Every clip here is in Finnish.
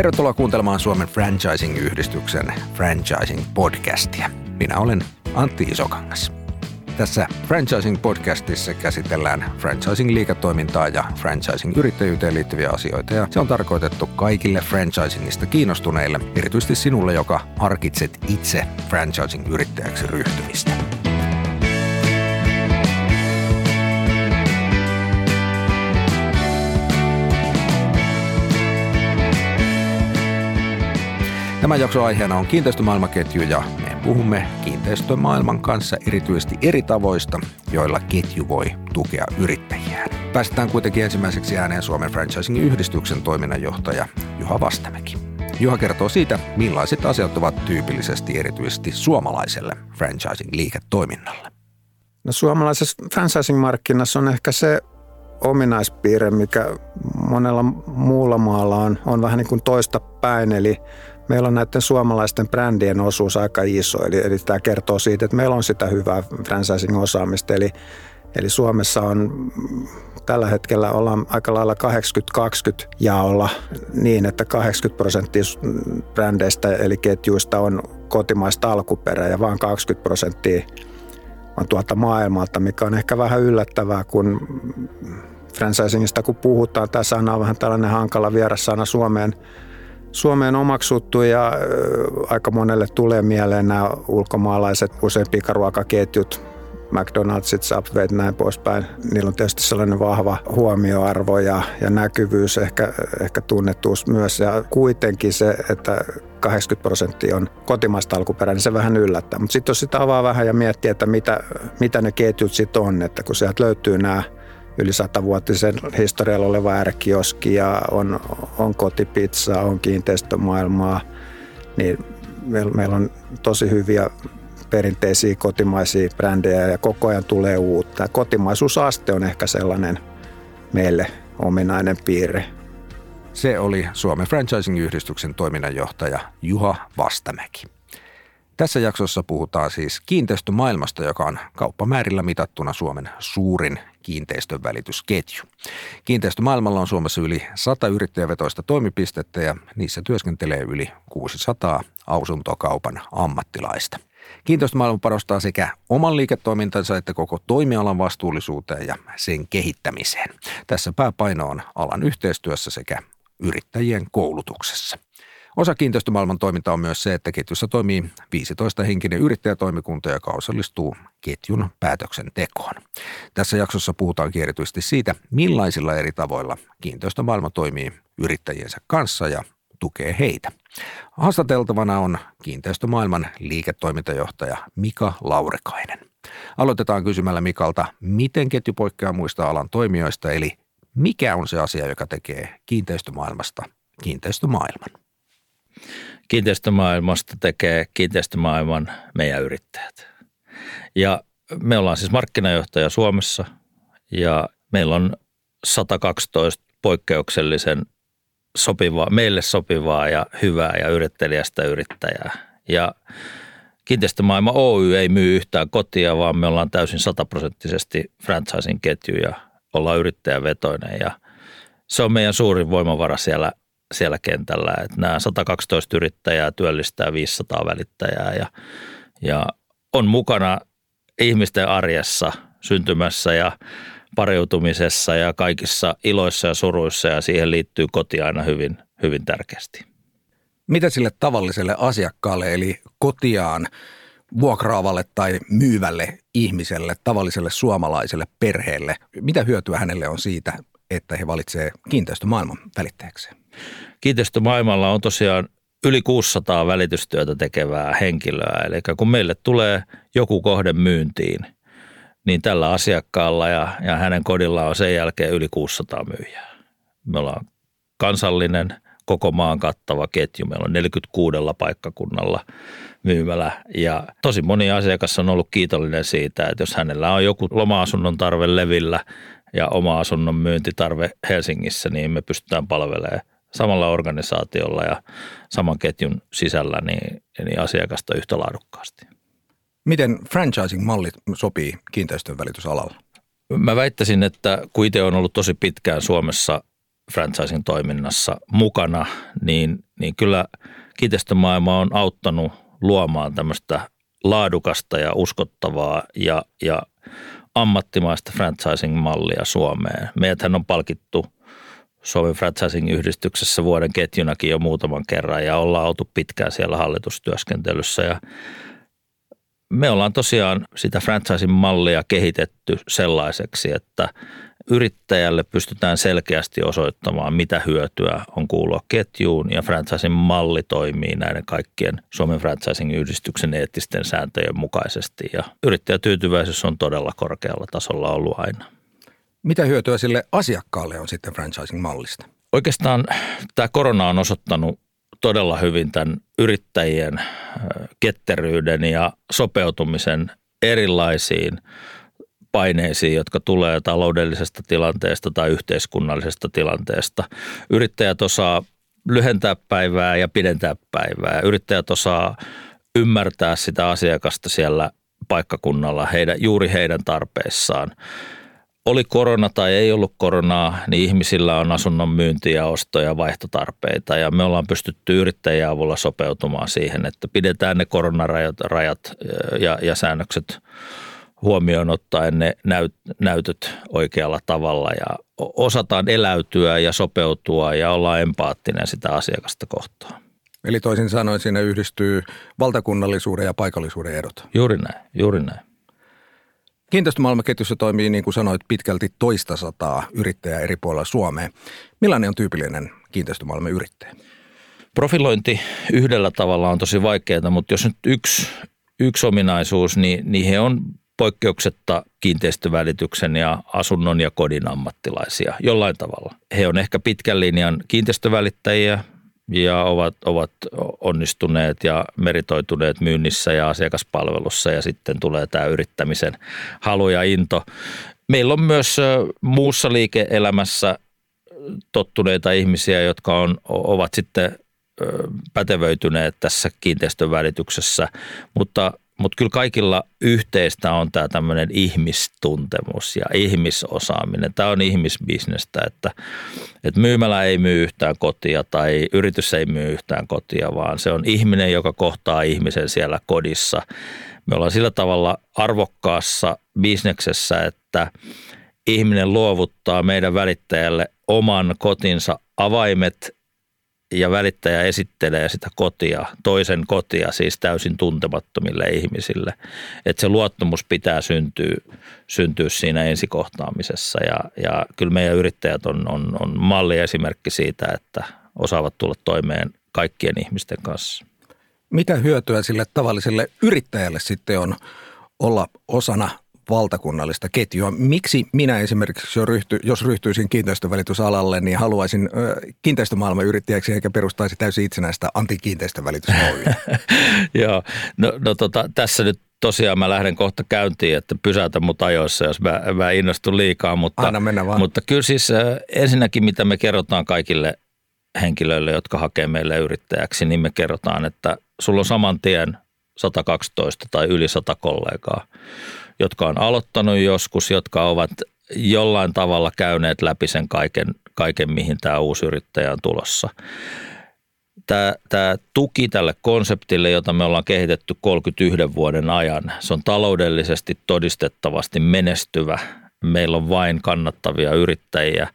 Tervetuloa kuuntelemaan Suomen Franchising-yhdistyksen Franchising-podcastia. Minä olen Antti Isokangas. Tässä Franchising-podcastissa käsitellään franchising-liiketoimintaa ja franchising-yrittäjyyteen liittyviä asioita. Ja se on tarkoitettu kaikille franchisingista kiinnostuneille, erityisesti sinulle, joka harkitset itse franchising-yrittäjäksi ryhtymistä. Tämän jakson aiheena on kiinteistömaailmaketju ja me puhumme kiinteistömaailman kanssa erityisesti eri tavoista, joilla ketju voi tukea yrittäjiään. Päästään kuitenkin ensimmäiseksi ääneen Suomen Franchising-yhdistyksen toiminnanjohtaja Juha Vastamäki. Juha kertoo siitä, millaiset asiat ovat tyypillisesti erityisesti suomalaiselle franchising-liiketoiminnalle. No, suomalaisessa franchising-markkinassa on ehkä se ominaispiirre, mikä monella muulla maalla on, on vähän niin kuin toista päin, eli meillä on näiden suomalaisten brändien osuus aika iso. Eli, eli tämä kertoo siitä, että meillä on sitä hyvää franchising-osaamista. Eli, eli Suomessa on tällä hetkellä ollaan aika lailla 80-20 jaolla niin, että 80 prosenttia brändeistä eli ketjuista on kotimaista alkuperää ja vain 20 prosenttia on tuolta maailmalta, mikä on ehkä vähän yllättävää, kun franchisingista kun puhutaan, tämä sana on vähän tällainen hankala vierassana Suomeen – Suomeen omaksuttu ja aika monelle tulee mieleen nämä ulkomaalaiset usein pikaruokaketjut, McDonald'sit, Subwayt, näin poispäin. Niillä on tietysti sellainen vahva huomioarvo ja, ja näkyvyys, ehkä, ehkä tunnettuus myös. Ja kuitenkin se, että 80 prosenttia on kotimaista alkuperää, niin se vähän yllättää. Mutta sitten jos sitä avaa vähän ja miettii, että mitä, mitä ne ketjut sitten on, että kun sieltä löytyy nämä yli satavuotisen historialla oleva ärkioski ja on, on kotipizza, on kiinteistömaailmaa, niin meillä, meillä on tosi hyviä perinteisiä kotimaisia brändejä ja koko ajan tulee uutta. Kotimaisuusaste on ehkä sellainen meille ominainen piirre. Se oli Suomen Franchising-yhdistyksen toiminnanjohtaja Juha Vastamäki. Tässä jaksossa puhutaan siis kiinteistömaailmasta, joka on kauppamäärillä mitattuna Suomen suurin kiinteistön välitysketju. Kiinteistömaailmalla on Suomessa yli 100 yrittäjävetoista toimipistettä ja niissä työskentelee yli 600 asuntokaupan ammattilaista. Kiinteistömaailma panostaa sekä oman liiketoimintansa että koko toimialan vastuullisuuteen ja sen kehittämiseen. Tässä pääpaino on alan yhteistyössä sekä yrittäjien koulutuksessa. Osa kiinteistömaailman toimintaa on myös se, että ketjussa toimii 15 henkinen yrittäjätoimikunta, joka osallistuu ketjun päätöksentekoon. Tässä jaksossa puhutaan erityisesti siitä, millaisilla eri tavoilla kiinteistömaailma toimii yrittäjiensä kanssa ja tukee heitä. Haastateltavana on kiinteistömaailman liiketoimintajohtaja Mika Laurekainen. Aloitetaan kysymällä Mikalta, miten ketju poikkeaa muista alan toimijoista, eli mikä on se asia, joka tekee kiinteistömaailmasta kiinteistömaailman? Kiinteistömaailmasta tekee kiinteistömaailman meidän yrittäjät. Ja me ollaan siis markkinajohtaja Suomessa ja meillä on 112 poikkeuksellisen sopivaa, meille sopivaa ja hyvää ja yrittäjästä yrittäjää. Ja Kiinteistömaailma Oy ei myy yhtään kotia, vaan me ollaan täysin sataprosenttisesti franchising ketju ja ollaan yrittäjävetoinen ja se on meidän suurin voimavara siellä siellä kentällä. Että nämä 112 yrittäjää työllistää 500 välittäjää ja, ja on mukana ihmisten arjessa, syntymässä ja pariutumisessa ja kaikissa iloissa ja suruissa ja siihen liittyy koti aina hyvin, hyvin tärkeästi. Mitä sille tavalliselle asiakkaalle eli kotiaan vuokraavalle tai myyvälle ihmiselle, tavalliselle suomalaiselle perheelle, mitä hyötyä hänelle on siitä, että he valitsee kiinteistömaailman välittäjäkseen? Kiinteistömaailmalla on tosiaan yli 600 välitystyötä tekevää henkilöä. Eli kun meille tulee joku kohde myyntiin, niin tällä asiakkaalla ja, ja hänen kodilla on sen jälkeen yli 600 myyjää. Me ollaan kansallinen, koko maan kattava ketju. Meillä on 46 paikkakunnalla myymälä ja tosi moni asiakas on ollut kiitollinen siitä, että jos hänellä on joku loma-asunnon tarve Levillä ja oma asunnon myyntitarve Helsingissä, niin me pystytään palvelemaan samalla organisaatiolla ja saman ketjun sisällä niin, niin asiakasta yhtä laadukkaasti. Miten franchising-mallit sopii kiinteistön välitysalalla? Mä väittäisin, että kun itse on ollut tosi pitkään Suomessa franchising-toiminnassa mukana, niin, niin kyllä kiinteistömaailma on auttanut luomaan tämmöistä laadukasta ja uskottavaa ja, ja ammattimaista franchising-mallia Suomeen. Meidäthän on palkittu Suomen franchising-yhdistyksessä vuoden ketjunakin jo muutaman kerran ja ollaan oltu pitkään siellä hallitustyöskentelyssä ja me ollaan tosiaan sitä franchising-mallia kehitetty sellaiseksi, että yrittäjälle pystytään selkeästi osoittamaan, mitä hyötyä on kuulua ketjuun ja franchising-malli toimii näiden kaikkien Suomen franchising-yhdistyksen eettisten sääntöjen mukaisesti ja yrittäjätyytyväisyys on todella korkealla tasolla ollut aina. Mitä hyötyä sille asiakkaalle on sitten franchising-mallista? Oikeastaan tämä korona on osoittanut todella hyvin tämän yrittäjien ketteryyden ja sopeutumisen erilaisiin paineisiin, jotka tulee taloudellisesta tilanteesta tai yhteiskunnallisesta tilanteesta. Yrittäjät osaa lyhentää päivää ja pidentää päivää. Yrittäjät osaa ymmärtää sitä asiakasta siellä paikkakunnalla heidän, juuri heidän tarpeissaan oli korona tai ei ollut koronaa, niin ihmisillä on asunnon myyntiä, osto- ja vaihtotarpeita. Ja me ollaan pystytty yrittäjien avulla sopeutumaan siihen, että pidetään ne koronarajat rajat ja, ja säännökset huomioon ottaen ne näyt, näytöt oikealla tavalla ja osataan eläytyä ja sopeutua ja olla empaattinen sitä asiakasta kohtaan. Eli toisin sanoen siinä yhdistyy valtakunnallisuuden ja paikallisuuden edut. Juuri näin, juuri näin. Kiinteistömaailmaketjussa toimii, niin kuin sanoit, pitkälti toista sataa yrittäjää eri puolilla Suomea. Millainen on tyypillinen kiinteistömaailman yrittäjä? Profilointi yhdellä tavalla on tosi vaikeaa, mutta jos nyt yksi, yksi ominaisuus, niin, niin he on poikkeuksetta kiinteistövälityksen ja asunnon ja kodin ammattilaisia jollain tavalla. He on ehkä pitkän linjan kiinteistövälittäjiä, ja ovat, ovat onnistuneet ja meritoituneet myynnissä ja asiakaspalvelussa ja sitten tulee tämä yrittämisen halu ja into. Meillä on myös muussa liike-elämässä tottuneita ihmisiä, jotka on, ovat sitten pätevöityneet tässä kiinteistön välityksessä, mutta mutta kyllä kaikilla yhteistä on tämä tämmöinen ihmistuntemus ja ihmisosaaminen. Tämä on ihmisbisnestä, että, että myymälä ei myy yhtään kotia tai yritys ei myy yhtään kotia, vaan se on ihminen, joka kohtaa ihmisen siellä kodissa. Me ollaan sillä tavalla arvokkaassa bisneksessä, että ihminen luovuttaa meidän välittäjälle oman kotinsa avaimet ja välittäjä esittelee sitä kotia, toisen kotia siis täysin tuntemattomille ihmisille. Että se luottamus pitää syntyä, syntyä siinä ensikohtaamisessa ja, ja kyllä meidän yrittäjät on, on, on malliesimerkki siitä, että osaavat tulla toimeen kaikkien ihmisten kanssa. Mitä hyötyä sille tavalliselle yrittäjälle sitten on olla osana valtakunnallista ketjua. Miksi minä esimerkiksi, jos, ryhty, jos ryhtyisin kiinteistövälitysalalle, niin haluaisin kiinteistömaailman yrittäjäksi eikä perustaisi täysin itsenäistä antikiinteistövälitys Joo, no, no tota, tässä nyt tosiaan mä lähden kohta käyntiin, että pysäytä mut ajoissa, jos mä, mä innostun liikaa. Mutta, Anna mennä vaan. Mutta kyllä siis äh, ensinnäkin, mitä me kerrotaan kaikille henkilöille, jotka hakee meille yrittäjäksi, niin me kerrotaan, että sulla on saman tien 112 tai yli 100 kollegaa jotka on aloittanut joskus, jotka ovat jollain tavalla käyneet läpi sen kaiken, kaiken mihin tämä uusi yrittäjä on tulossa. Tämä, tämä tuki tälle konseptille, jota me ollaan kehitetty 31 vuoden ajan, se on taloudellisesti todistettavasti menestyvä. Meillä on vain kannattavia yrittäjiä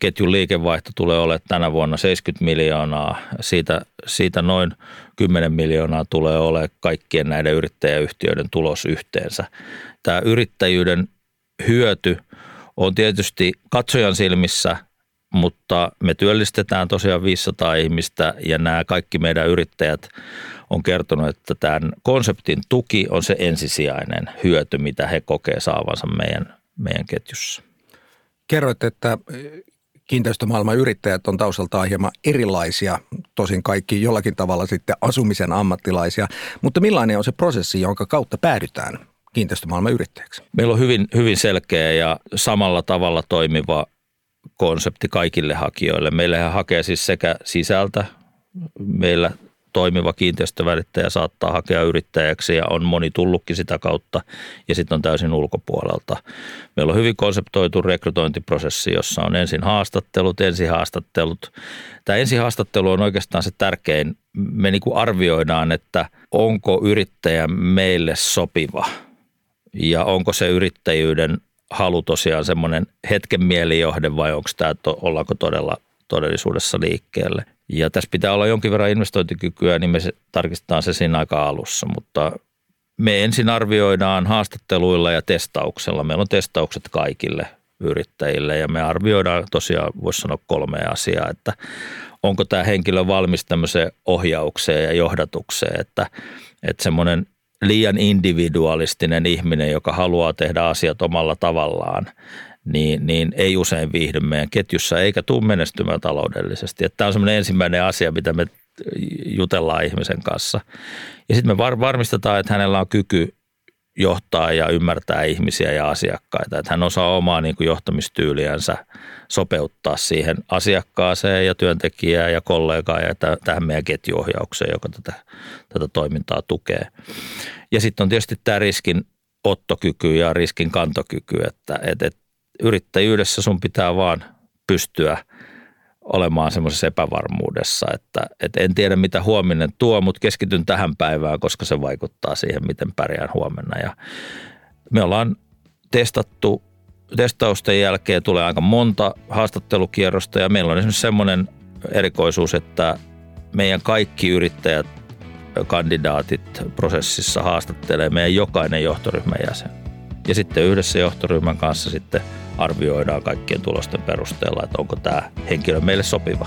Ketjun liikevaihto tulee olemaan tänä vuonna 70 miljoonaa. Siitä, siitä noin 10 miljoonaa tulee olemaan kaikkien näiden yrittäjäyhtiöiden tulos yhteensä. Tämä yrittäjyyden hyöty on tietysti katsojan silmissä, mutta me työllistetään tosiaan 500 ihmistä ja nämä kaikki meidän yrittäjät on kertonut, että tämän konseptin tuki on se ensisijainen hyöty, mitä he kokee saavansa meidän, meidän ketjussa. Kerroit, että kiinteistömaailman yrittäjät on taustaltaan hieman erilaisia, tosin kaikki jollakin tavalla sitten asumisen ammattilaisia, mutta millainen on se prosessi, jonka kautta päädytään kiinteistömaailman yrittäjäksi? Meillä on hyvin, hyvin selkeä ja samalla tavalla toimiva konsepti kaikille hakijoille. Meillähän hakee siis sekä sisältä, meillä toimiva kiinteistövälittäjä saattaa hakea yrittäjäksi ja on moni tullutkin sitä kautta ja sitten on täysin ulkopuolelta. Meillä on hyvin konseptoitu rekrytointiprosessi, jossa on ensin haastattelut, ensihaastattelut. Tämä ensihaastattelu on oikeastaan se tärkein. Me niin arvioidaan, että onko yrittäjä meille sopiva ja onko se yrittäjyyden halu tosiaan semmoinen hetken mielijohde vai onko tämä, ollaanko todella todellisuudessa liikkeelle. Ja tässä pitää olla jonkin verran investointikykyä, niin me tarkistetaan se siinä aika alussa, mutta me ensin arvioidaan haastatteluilla ja testauksella. Meillä on testaukset kaikille yrittäjille ja me arvioidaan tosiaan, voisi sanoa kolme asiaa, että onko tämä henkilö valmis tämmöiseen ohjaukseen ja johdatukseen, että, että semmoinen liian individualistinen ihminen, joka haluaa tehdä asiat omalla tavallaan, niin, niin ei usein viihdy meidän ketjussa eikä tule menestymään taloudellisesti. Että tämä on semmoinen ensimmäinen asia, mitä me jutellaan ihmisen kanssa. Ja sitten me var, varmistetaan, että hänellä on kyky johtaa ja ymmärtää ihmisiä ja asiakkaita. Että hän osaa omaa niin kuin johtamistyyliänsä sopeuttaa siihen asiakkaaseen ja työntekijään ja kollegaan ja tähän meidän ketjuohjaukseen, joka tätä, tätä toimintaa tukee. Ja sitten on tietysti tämä riskin ottokyky ja riskin kantokyky, että, että, että yrittäjyydessä sun pitää vaan pystyä olemaan semmoisessa epävarmuudessa, että, että en tiedä mitä huominen tuo, mutta keskityn tähän päivään, koska se vaikuttaa siihen, miten pärjään huomenna. Ja me ollaan testattu, testausten jälkeen tulee aika monta haastattelukierrosta ja meillä on esimerkiksi semmoinen erikoisuus, että meidän kaikki yrittäjät, kandidaatit prosessissa haastattelee meidän jokainen johtoryhmän jäsen. Ja sitten yhdessä johtoryhmän kanssa sitten – arvioidaan kaikkien tulosten perusteella, että onko tämä henkilö meille sopiva.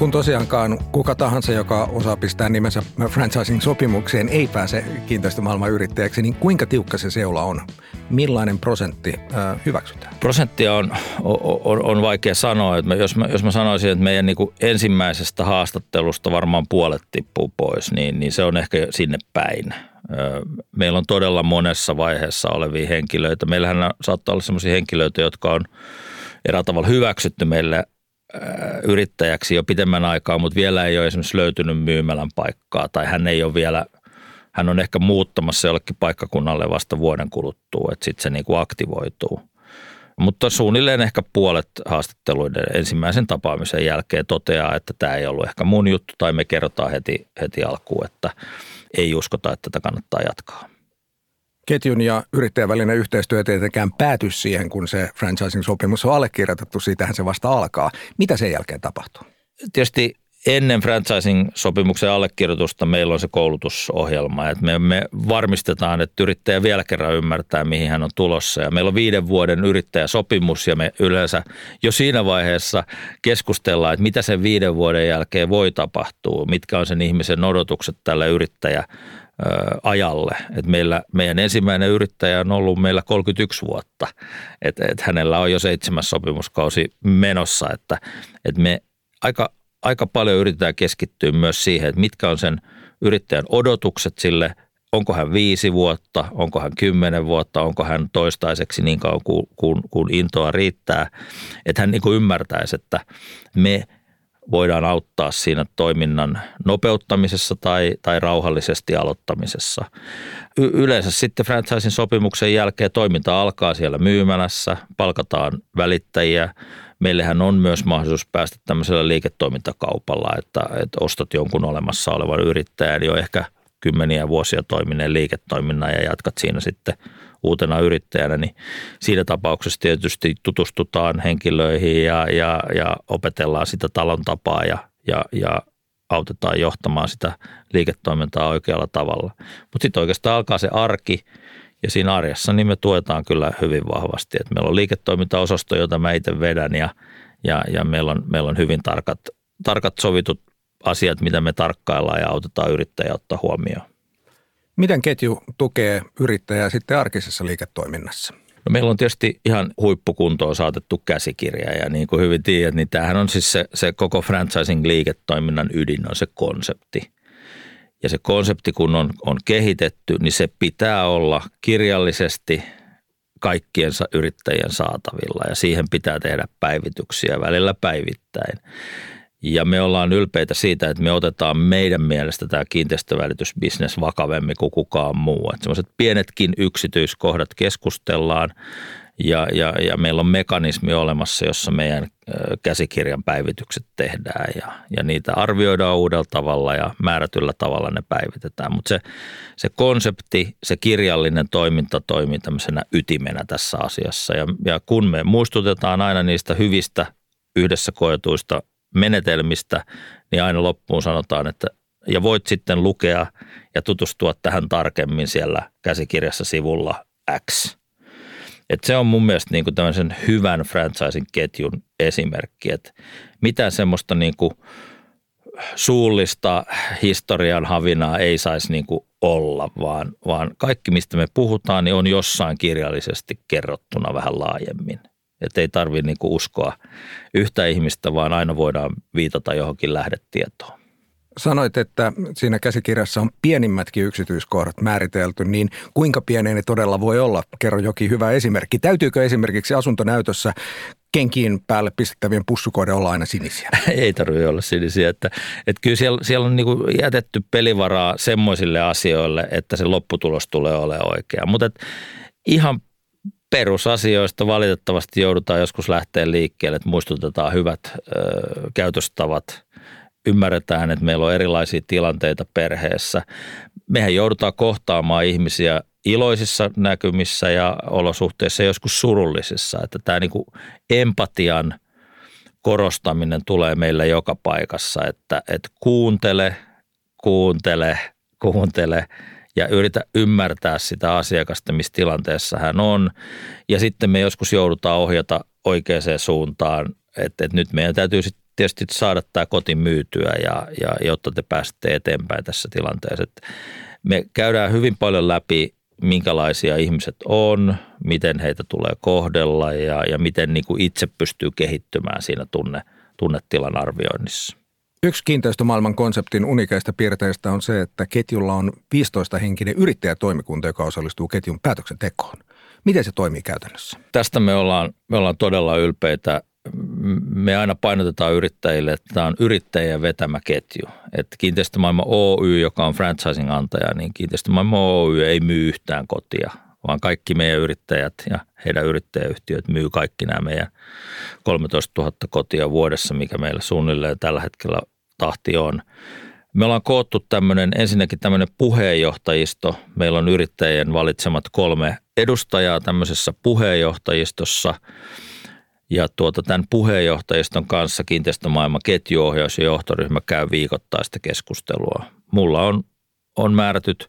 Kun tosiaankaan kuka tahansa, joka osaa pistää nimensä franchising-sopimukseen, ei pääse kiinteistömaailman yrittäjäksi, niin kuinka tiukka se seula on? Millainen prosentti hyväksytään? Prosenttia on, on, on vaikea sanoa. Että jos, mä, jos mä sanoisin, että meidän niin kuin ensimmäisestä haastattelusta varmaan puolet tippuu pois, niin, niin se on ehkä sinne päin. Meillä on todella monessa vaiheessa olevia henkilöitä. Meillähän saattaa olla sellaisia henkilöitä, jotka on eräällä tavalla hyväksytty meille yrittäjäksi jo pitemmän aikaa, mutta vielä ei ole esimerkiksi löytynyt myymälän paikkaa tai hän ei ole vielä, hän on ehkä muuttamassa jollekin paikkakunnalle vasta vuoden kuluttua, että sitten se niin kuin aktivoituu. Mutta suunnilleen ehkä puolet haastatteluiden ensimmäisen tapaamisen jälkeen toteaa, että tämä ei ollut ehkä mun juttu tai me kerrotaan heti, heti alkuun, että ei uskota, että tätä kannattaa jatkaa ketjun ja yrittäjän välinen yhteistyö tietenkään pääty siihen, kun se franchising-sopimus on allekirjoitettu. Siitähän se vasta alkaa. Mitä sen jälkeen tapahtuu? Tietysti ennen franchising-sopimuksen allekirjoitusta meillä on se koulutusohjelma. Että me, me varmistetaan, että yrittäjä vielä kerran ymmärtää, mihin hän on tulossa. Ja meillä on viiden vuoden yrittäjäsopimus ja me yleensä jo siinä vaiheessa keskustellaan, että mitä sen viiden vuoden jälkeen voi tapahtua, mitkä on sen ihmisen odotukset tälle yrittäjä ajalle. Et meillä, meidän ensimmäinen yrittäjä on ollut meillä 31 vuotta, että et hänellä on jo seitsemäs sopimuskausi menossa, että et me aika, aika paljon yritetään keskittyä myös siihen, että mitkä on sen yrittäjän odotukset sille, onko hän viisi vuotta, onko hän kymmenen vuotta, onko hän toistaiseksi niin kauan kuin, kuin, kuin intoa riittää, että hän niin kuin ymmärtäisi, että me – voidaan auttaa siinä toiminnan nopeuttamisessa tai, tai rauhallisesti aloittamisessa. Y- yleensä sitten franchising sopimuksen jälkeen toiminta alkaa siellä myymälässä, palkataan välittäjiä. Meillähän on myös mahdollisuus päästä tämmöisellä liiketoimintakaupalla, että, että ostat jonkun olemassa olevan yrittäjän jo ehkä kymmeniä vuosia toimineen liiketoiminnan ja jatkat siinä sitten – uutena yrittäjänä, niin siinä tapauksessa tietysti tutustutaan henkilöihin ja, ja, ja opetellaan sitä talon tapaa ja, ja, ja autetaan johtamaan sitä liiketoimintaa oikealla tavalla. Mutta sitten oikeastaan alkaa se arki ja siinä arjessa niin me tuetaan kyllä hyvin vahvasti. Et meillä on liiketoimintaosasto, jota mä itse vedän ja, ja, ja meillä, on, meillä on hyvin tarkat, tarkat sovitut asiat, mitä me tarkkaillaan ja autetaan yrittäjä ottaa huomioon. Miten ketju tukee yrittäjää sitten arkisessa liiketoiminnassa? No meillä on tietysti ihan huippukuntoon saatettu käsikirja ja niin kuin hyvin tiedät, niin tämähän on siis se, se koko franchising-liiketoiminnan ydin on se konsepti. Ja se konsepti kun on, on kehitetty, niin se pitää olla kirjallisesti kaikkien yrittäjien saatavilla ja siihen pitää tehdä päivityksiä välillä päivittäin. Ja me ollaan ylpeitä siitä, että me otetaan meidän mielestä tämä kiinteistövälitysbisnes vakavemmin kuin kukaan muu. Että sellaiset pienetkin yksityiskohdat keskustellaan ja, ja, ja meillä on mekanismi olemassa, jossa meidän käsikirjan päivitykset tehdään ja, ja niitä arvioidaan uudella tavalla ja määrätyllä tavalla ne päivitetään. Mutta se, se konsepti, se kirjallinen toiminta toimii tämmöisenä ytimenä tässä asiassa ja, ja kun me muistutetaan aina niistä hyvistä yhdessä koetuista menetelmistä, niin aina loppuun sanotaan, että ja voit sitten lukea ja tutustua tähän tarkemmin siellä käsikirjassa sivulla X. Et se on mun mielestä niin kuin tämmöisen hyvän franchising-ketjun esimerkki, että mitään semmoista niin kuin suullista historian havinaa ei saisi niin kuin olla, vaan, vaan kaikki mistä me puhutaan, niin on jossain kirjallisesti kerrottuna vähän laajemmin. Että ei tarvitse niinku uskoa yhtä ihmistä, vaan aina voidaan viitata johonkin lähdetietoon. Sanoit, että siinä käsikirjassa on pienimmätkin yksityiskohdat määritelty, niin kuinka pieni ne todella voi olla? Kerro jokin hyvä esimerkki. Täytyykö esimerkiksi asuntonäytössä kenkiin päälle pistettävien pussukoiden olla aina sinisiä? Ei tarvitse olla sinisiä. Että, että kyllä siellä, siellä on niinku jätetty pelivaraa semmoisille asioille, että se lopputulos tulee olemaan oikea. Mutta ihan perusasioista valitettavasti joudutaan joskus lähteä liikkeelle, että muistutetaan hyvät ö, käytöstavat, ymmärretään, että meillä on erilaisia tilanteita perheessä. Mehän joudutaan kohtaamaan ihmisiä iloisissa näkymissä ja olosuhteissa joskus surullisissa, että tämä niin kuin empatian korostaminen tulee meille joka paikassa, että, että kuuntele, kuuntele, kuuntele – ja yritä ymmärtää sitä asiakasta, missä tilanteessa hän on. Ja sitten me joskus joudutaan ohjata oikeaan suuntaan, että, että nyt meidän täytyy sitten tietysti saada tämä koti myytyä, ja, ja, jotta te pääsette eteenpäin tässä tilanteessa. Että me käydään hyvin paljon läpi, minkälaisia ihmiset on, miten heitä tulee kohdella ja, ja miten niin kuin itse pystyy kehittymään siinä tunne, tunnetilan arvioinnissa. Yksi kiinteistömaailman konseptin unikeista piirteistä on se, että ketjulla on 15-henkinen yrittäjätoimikunta, joka osallistuu ketjun päätöksentekoon. Miten se toimii käytännössä? Tästä me ollaan, me ollaan todella ylpeitä. Me aina painotetaan yrittäjille, että tämä on yrittäjien vetämä ketju. Että kiinteistömaailma Oy, joka on franchising-antaja, niin kiinteistömaailma Oy ei myy yhtään kotia, vaan kaikki meidän yrittäjät ja heidän yrittäjäyhtiöt myy kaikki nämä meidän 13 000 kotia vuodessa, mikä meillä suunnilleen tällä hetkellä tahti on. Me ollaan koottu tämmöinen, ensinnäkin tämmöinen puheenjohtajisto. Meillä on yrittäjien valitsemat kolme edustajaa tämmöisessä puheenjohtajistossa. Ja tuota, tämän puheenjohtajiston kanssa kiinteistömaailman ketjuohjaus ja johtoryhmä käy viikoittaista keskustelua. Mulla on, on määrätyt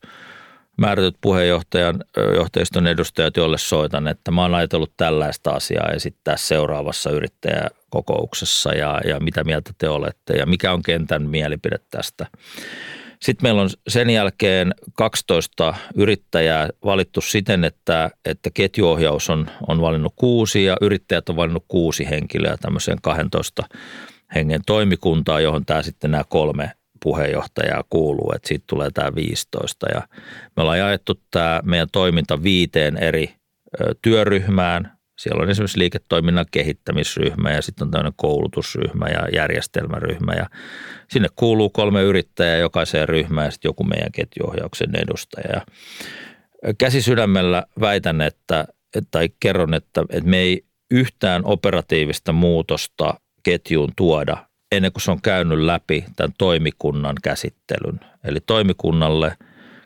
määrätyt puheenjohtajan johtajiston edustajat, joille soitan, että mä oon ajatellut tällaista asiaa esittää seuraavassa yrittäjäkokouksessa ja, ja mitä mieltä te olette ja mikä on kentän mielipide tästä. Sitten meillä on sen jälkeen 12 yrittäjää valittu siten, että, että ketjuohjaus on, on valinnut kuusi ja yrittäjät on valinnut kuusi henkilöä tämmöiseen 12 hengen toimikuntaa, johon tämä sitten nämä kolme puheenjohtajaa kuuluu, että siitä tulee tämä 15. Ja me ollaan jaettu tämä meidän toiminta viiteen eri työryhmään. Siellä on esimerkiksi liiketoiminnan kehittämisryhmä ja sitten on tämmöinen koulutusryhmä ja järjestelmäryhmä. Ja sinne kuuluu kolme yrittäjää jokaiseen ryhmään ja sitten joku meidän ketjuohjauksen edustaja. Käsi sydämellä väitän, että, tai kerron, että, että me ei yhtään operatiivista muutosta ketjuun tuoda ennen kuin se on käynyt läpi tämän toimikunnan käsittelyn. Eli toimikunnalle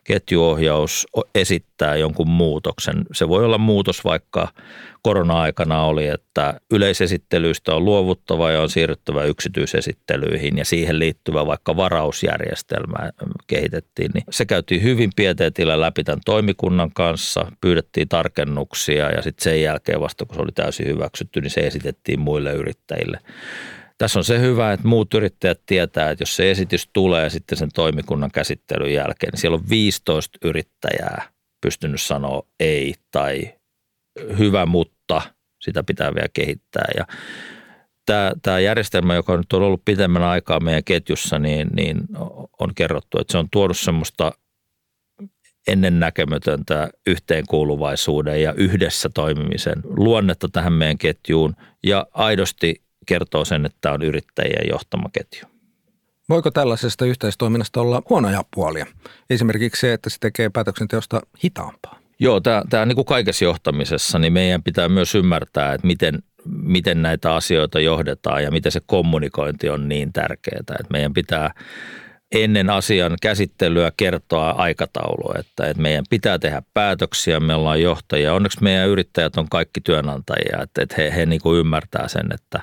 ketjuohjaus esittää jonkun muutoksen. Se voi olla muutos vaikka korona-aikana oli, että yleisesittelyistä on luovuttava ja on siirryttävä yksityisesittelyihin ja siihen liittyvä vaikka varausjärjestelmä kehitettiin. Niin se käytiin hyvin pieteetillä läpi tämän toimikunnan kanssa, pyydettiin tarkennuksia ja sitten sen jälkeen vasta kun se oli täysin hyväksytty, niin se esitettiin muille yrittäjille. Tässä on se hyvä, että muut yrittäjät tietää, että jos se esitys tulee sitten sen toimikunnan käsittelyn jälkeen, niin siellä on 15 yrittäjää pystynyt sanoa ei tai hyvä, mutta sitä pitää vielä kehittää. Ja tämä, tämä järjestelmä, joka nyt on ollut pitemmän aikaa meidän ketjussa, niin, niin on kerrottu, että se on tuonut semmoista ennennäkemätöntä yhteenkuuluvaisuuden ja yhdessä toimimisen luonnetta tähän meidän ketjuun ja aidosti kertoo sen, että tämä on yrittäjien johtama ketju. Voiko tällaisesta yhteistoiminnasta olla huonoja puolia? Esimerkiksi se, että se tekee päätöksenteosta hitaampaa. Joo, tämä, tämä niin kuin kaikessa johtamisessa, niin meidän pitää myös ymmärtää, että miten, miten näitä asioita johdetaan ja miten se kommunikointi on niin tärkeää. Että meidän pitää ennen asian käsittelyä kertoa aikataulu, että, että meidän pitää tehdä päätöksiä, me ollaan johtajia. Onneksi meidän yrittäjät on kaikki työnantajia, että, että he, he niin kuin ymmärtää sen, että,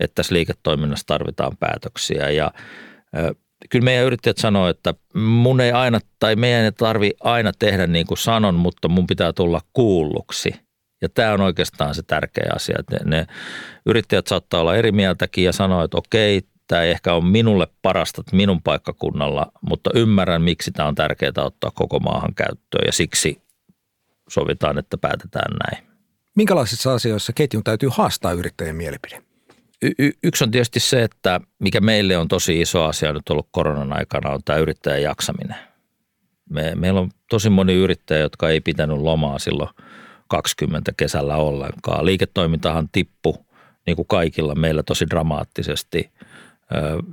että tässä liiketoiminnassa tarvitaan päätöksiä ja kyllä meidän yrittäjät sanoo, että mun ei aina, tai meidän ei tarvi aina tehdä niin kuin sanon, mutta mun pitää tulla kuulluksi. Ja tämä on oikeastaan se tärkeä asia, että ne, ne yrittäjät saattaa olla eri mieltäkin ja sanoa, että okei, tämä ei ehkä ole minulle parasta minun paikkakunnalla, mutta ymmärrän, miksi tämä on tärkeää ottaa koko maahan käyttöön ja siksi sovitaan, että päätetään näin. Minkälaisissa asioissa ketjun täytyy haastaa yrittäjän mielipide? Y- yksi on tietysti se, että mikä meille on tosi iso asia nyt ollut koronan aikana, on tämä yrittäjän jaksaminen. Me, meillä on tosi moni yrittäjä, jotka ei pitänyt lomaa silloin 20 kesällä ollenkaan. Liiketoimintahan tippu niin kuin kaikilla meillä tosi dramaattisesti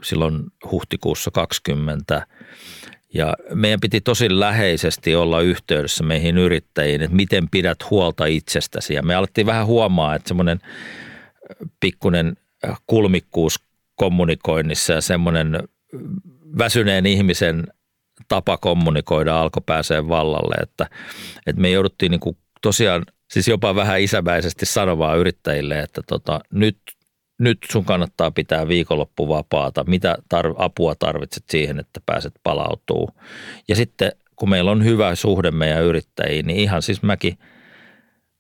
silloin huhtikuussa 20. Ja meidän piti tosi läheisesti olla yhteydessä meihin yrittäjiin, että miten pidät huolta itsestäsi. Ja me alettiin vähän huomaa, että semmoinen pikkuinen kulmikkuus kommunikoinnissa ja semmoinen väsyneen ihmisen tapa kommunikoida alkoi pääsee vallalle, että, että me jouduttiin niin kuin tosiaan siis jopa vähän isämäisesti sanomaan yrittäjille, että tota, nyt, nyt sun kannattaa pitää viikonloppuvapaata, mitä tar- apua tarvitset siihen, että pääset palautuu. Ja sitten kun meillä on hyvä suhde meidän yrittäjiin, niin ihan siis mäkin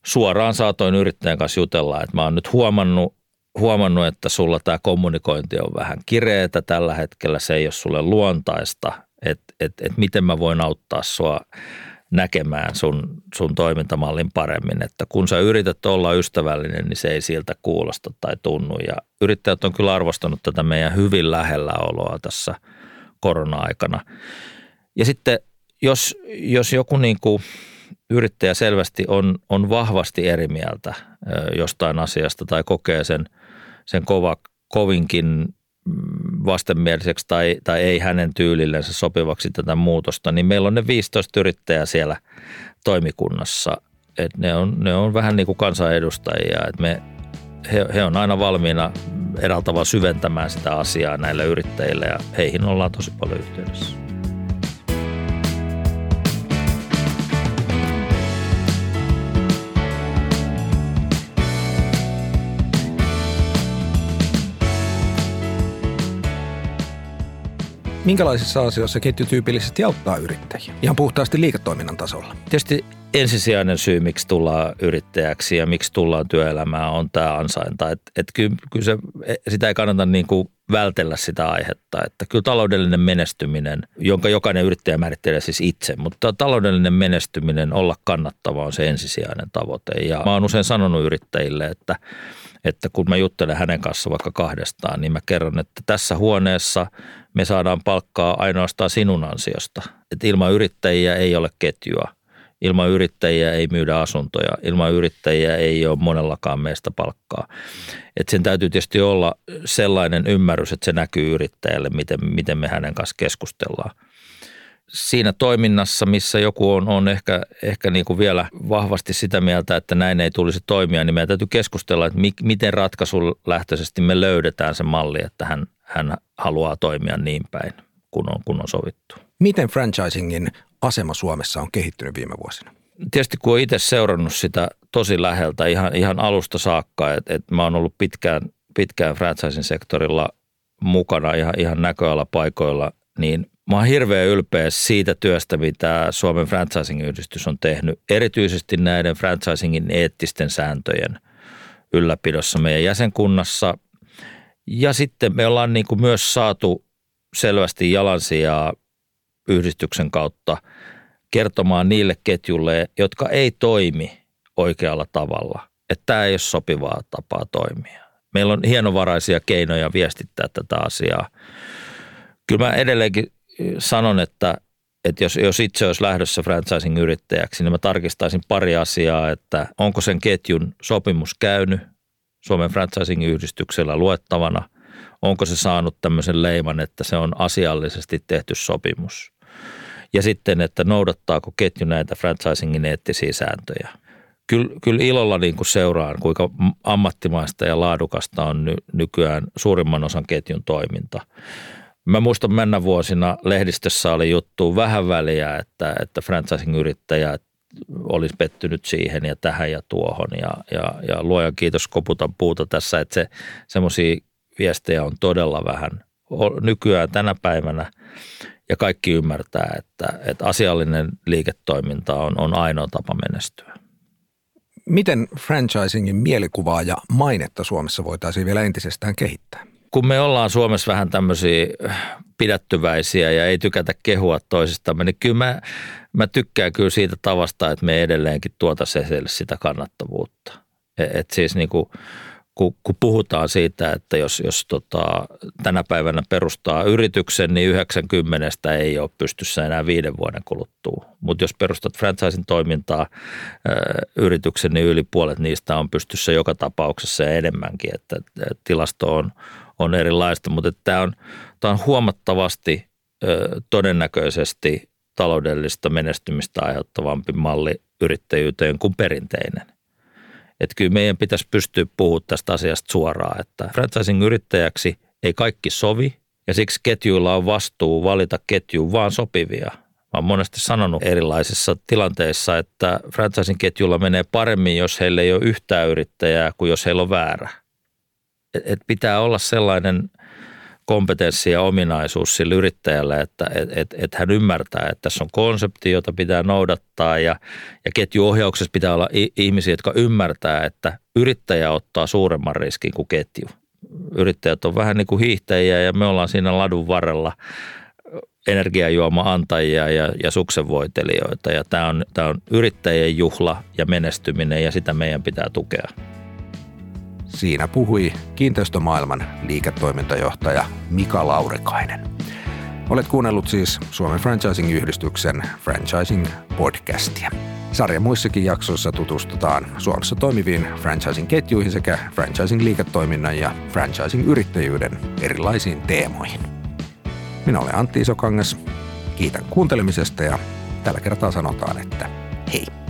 suoraan saatoin yrittäjän kanssa jutella, että mä oon nyt huomannut, huomannut, että sulla tämä kommunikointi on vähän kireetä tällä hetkellä, se ei ole sulle luontaista, että et, et miten mä voin auttaa sua näkemään sun, sun toimintamallin paremmin, että kun sä yrität olla ystävällinen, niin se ei siltä kuulosta tai tunnu ja yrittäjät on kyllä arvostanut tätä meidän hyvin lähellä oloa tässä korona-aikana. Ja sitten jos, jos joku niin kuin yrittäjä selvästi on, on vahvasti eri mieltä jostain asiasta tai kokee sen – sen kova, kovinkin vastenmieliseksi tai, tai ei hänen tyylillensä sopivaksi tätä muutosta, niin meillä on ne 15 yrittäjää siellä toimikunnassa. Et ne, on, ne on vähän niin kuin kansanedustajia, että me, he, he on aina valmiina eräällä syventämään sitä asiaa näille yrittäjille ja heihin ollaan tosi paljon yhteydessä. Minkälaisissa asioissa ketju tyypillisesti auttaa yrittäjiä? Ihan puhtaasti liiketoiminnan tasolla. Tietysti ensisijainen syy, miksi tullaan yrittäjäksi ja miksi tullaan työelämään, on tämä ansainta. Et, et kyllä, kyllä se, sitä ei kannata niin kuin vältellä sitä aihetta. Että kyllä taloudellinen menestyminen, jonka jokainen yrittäjä määrittelee siis itse, mutta taloudellinen menestyminen, olla kannattava on se ensisijainen tavoite. Ja mä oon usein sanonut yrittäjille, että että kun mä juttelen hänen kanssa vaikka kahdestaan, niin mä kerron, että tässä huoneessa me saadaan palkkaa ainoastaan sinun ansiosta. Että ilman yrittäjiä ei ole ketjua. Ilman yrittäjiä ei myydä asuntoja. Ilman yrittäjiä ei ole monellakaan meistä palkkaa. Et sen täytyy tietysti olla sellainen ymmärrys, että se näkyy yrittäjälle, miten, miten me hänen kanssa keskustellaan siinä toiminnassa, missä joku on, on ehkä, ehkä niin kuin vielä vahvasti sitä mieltä, että näin ei tulisi toimia, niin meidän täytyy keskustella, että mi, miten ratkaisulähtöisesti me löydetään se malli, että hän, hän haluaa toimia niin päin, kun on, kun on sovittu. Miten franchisingin asema Suomessa on kehittynyt viime vuosina? Tietysti kun olen itse seurannut sitä tosi läheltä ihan, ihan alusta saakka, että, että mä oon ollut pitkään, pitkään franchising sektorilla mukana ihan, ihan näköalapaikoilla, niin Mä oon hirveän ylpeä siitä työstä, mitä Suomen franchising-yhdistys on tehnyt, erityisesti näiden franchisingin eettisten sääntöjen ylläpidossa meidän jäsenkunnassa. Ja sitten me ollaan niin kuin myös saatu selvästi jalansijaa yhdistyksen kautta kertomaan niille ketjulle, jotka ei toimi oikealla tavalla, että tämä ei ole sopivaa tapaa toimia. Meillä on hienovaraisia keinoja viestittää tätä asiaa. Kyllä mä edelleenkin sanon, että, että jos, jos itse olisi lähdössä franchising-yrittäjäksi, niin mä tarkistaisin pari asiaa, että onko sen ketjun sopimus käynyt Suomen franchising-yhdistyksellä luettavana, onko se saanut tämmöisen leiman, että se on asiallisesti tehty sopimus. Ja sitten, että noudattaako ketju näitä franchisingin eettisiä sääntöjä. Kyllä, kyllä ilolla niin kuin seuraan, kuinka ammattimaista ja laadukasta on ny, nykyään suurimman osan ketjun toiminta. Mä muistan mennä vuosina lehdistössä oli juttu vähän väliä, että, että franchising-yrittäjät olisi pettynyt siihen ja tähän ja tuohon. Ja, ja, ja luojan kiitos koputan puuta tässä, että se, semmoisia viestejä on todella vähän nykyään tänä päivänä. Ja kaikki ymmärtää, että, että asiallinen liiketoiminta on, on ainoa tapa menestyä. Miten franchisingin mielikuvaa ja mainetta Suomessa voitaisiin vielä entisestään kehittää? Kun me ollaan Suomessa vähän tämmöisiä pidättyväisiä ja ei tykätä kehua toisistamme, niin kyllä mä, mä tykkään kyllä siitä tavasta, että me edelleenkin tuota esille sitä kannattavuutta. Et, et siis niin kuin, kun, kun puhutaan siitä, että jos, jos tota, tänä päivänä perustaa yrityksen, niin 90 ei ole pystyssä enää viiden vuoden kuluttua. Mutta jos perustat franchising toimintaa yrityksen, niin yli puolet niistä on pystyssä joka tapauksessa ja enemmänkin. Että tilasto on, on erilaista, mutta tämä on, tämä on huomattavasti ö, todennäköisesti taloudellista menestymistä aiheuttavampi malli yrittäjyyteen kuin perinteinen. Että kyllä meidän pitäisi pystyä puhumaan tästä asiasta suoraan, että franchising-yrittäjäksi ei kaikki sovi ja siksi ketjuilla on vastuu valita ketjuun vaan sopivia. Mä oon monesti sanonut erilaisissa tilanteissa, että franchising-ketjulla menee paremmin, jos heillä ei ole yhtään yrittäjää kuin jos heillä on väärä et pitää olla sellainen kompetenssi ja ominaisuus sille yrittäjälle, että et, et, et hän ymmärtää, että tässä on konsepti, jota pitää noudattaa ja, ja ketjuohjauksessa pitää olla ihmisiä, jotka ymmärtää, että yrittäjä ottaa suuremman riskin kuin ketju. Yrittäjät on vähän niin kuin hiihtäjiä ja me ollaan siinä ladun varrella energiajuoma antajia ja, ja suksenvoitelijoita ja tämä on, tämä on yrittäjien juhla ja menestyminen ja sitä meidän pitää tukea. Siinä puhui kiinteistömaailman liiketoimintajohtaja Mika Laurikainen. Olet kuunnellut siis Suomen Franchising-yhdistyksen Franchising-podcastia. Sarjan muissakin jaksoissa tutustutaan Suomessa toimiviin franchising-ketjuihin sekä franchising-liiketoiminnan ja franchising-yrittäjyyden erilaisiin teemoihin. Minä olen Antti Isokangas. Kiitän kuuntelemisesta ja tällä kertaa sanotaan, että hei.